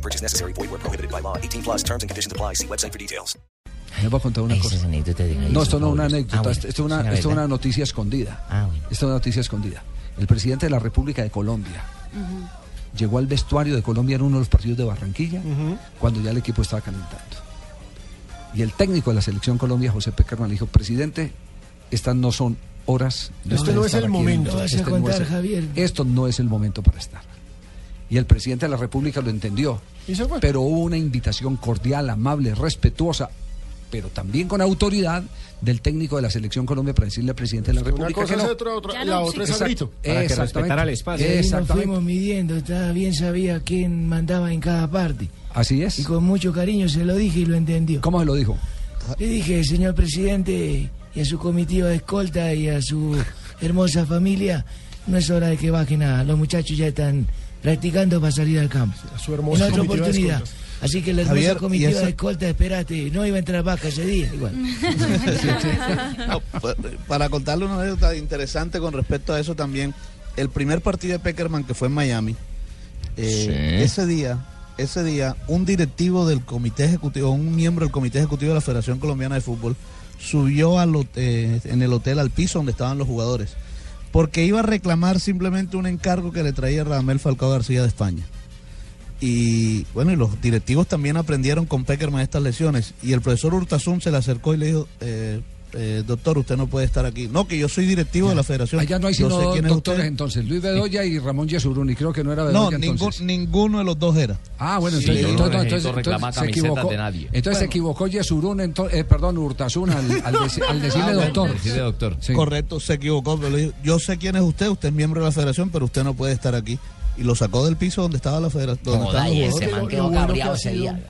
No purchase necessary. Void where prohibited by law. 18 plus terms and conditions apply. See website for details. Les voy a contar una cosa. De No, esto no es una anécdota, Ah, bueno, esto esto es una, esto es noticia escondida. Ah, bueno. Esto es una noticia escondida. El presidente de la República de Colombia llegó al vestuario de Colombia en uno de los partidos de Barranquilla cuando ya el equipo estaba calentando. Y el técnico de la selección Colombia, José Peckerman, le dijo, presidente, estas no son horas. de Este usted no es estar el momento. No este no es Javier. Esto no es el momento para estar. Y el presidente de la República lo entendió. Y se fue. Pero hubo una invitación cordial, amable, respetuosa, pero también con autoridad del técnico de la selección Colombia para decirle al presidente de la Una República cosa que es no. otra, otra- la no, otra es Exacto. a grito. Para que respetara el espacio. Nos fuimos midiendo, estaba bien sabía quién mandaba en cada parte. Así Y es. con mucho cariño se lo dije y lo entendió. ¿Cómo se lo dijo? Le dije, señor presidente, y a su comitiva de escolta y a su hermosa familia, no es hora de que bajen nada. Los muchachos ya están practicando para salir al campo. A su En otra oportunidad. Así que la hermosa Javier, ¿y comitiva eso? de escolta, espérate, no iba a entrar vaca ese día. Igual. No, pa- para contarle una anécdota interesante con respecto a eso también, el primer partido de Peckerman que fue en Miami, eh, ese día, ese día, un directivo del comité ejecutivo, un miembro del comité ejecutivo de la Federación Colombiana de Fútbol, subió al eh, en el hotel al piso donde estaban los jugadores, porque iba a reclamar simplemente un encargo que le traía Radamel Falcao García de España. Y bueno, y los directivos también aprendieron con Peckerman estas lesiones. Y el profesor Hurtasun se le acercó y le dijo, eh, eh, doctor, usted no puede estar aquí. No, que yo soy directivo de la federación. Allá no hay sino sé dos quién es doctores usted. entonces, Luis Bedoya y Ramón Yesurún, y creo que no era No, Bedoya ningún- entonces. ninguno de los dos era. Ah, bueno, Sí, entonces, no entonces, se equivocó. de nadie. Entonces se equivocó Yesurún, eh, perdón, Hurtasun al, al, deci- al decirle Ah, doctor. Doctor. Sí. Correcto, se equivocó. Pero le dijo, yo sé quién es usted, usted es miembro de la federación, pero usted no puede estar aquí. Y lo sacó del piso donde estaba la federación. Donde Joda, estaban los jugadores. ese